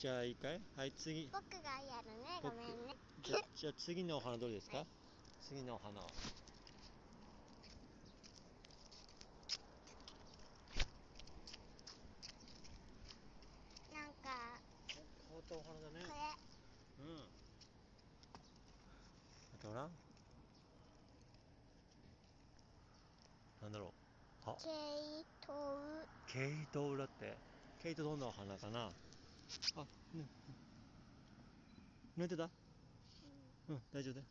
じゃあいいかい？はい次。僕がやるね。ごめんね。じゃじゃあ次のお花どれですか？次のお花はなんか変わったお花だね。うん。あとほらなんだろう。あ。ケイトウ。ケイトウだって。ケイトどんなお花かな？あね抜いてた？うん。大丈夫だよ。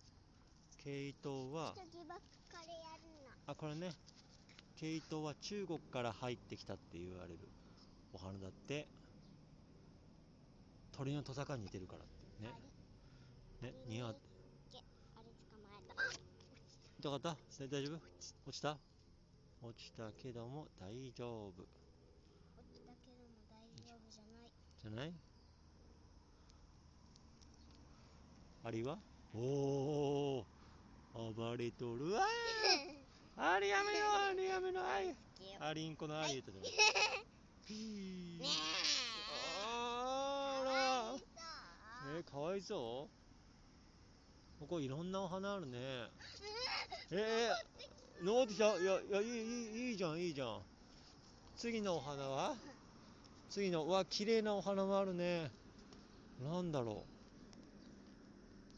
ケイトウは。あこれね。ケイトウは中国から入ってきたって言われる。お花だって。鳥のトサカに似てるからってね。ね似合う。あれ捕まえた。痛かった。大大丈夫？落ちた？落ちたけども大丈夫落ちたけども大丈夫じゃない？じゃないアリは？おお暴れとるわー。アリやめろアリやめろあい。アリンコのアリ言ってたねピーねあえら。えかわいそう？ここいろんなお花あるね。えー、登ってきた。いやいやいいいいじゃんいいじゃん。次のお花は？次のうわ綺麗なお花もあるね。なんだろう。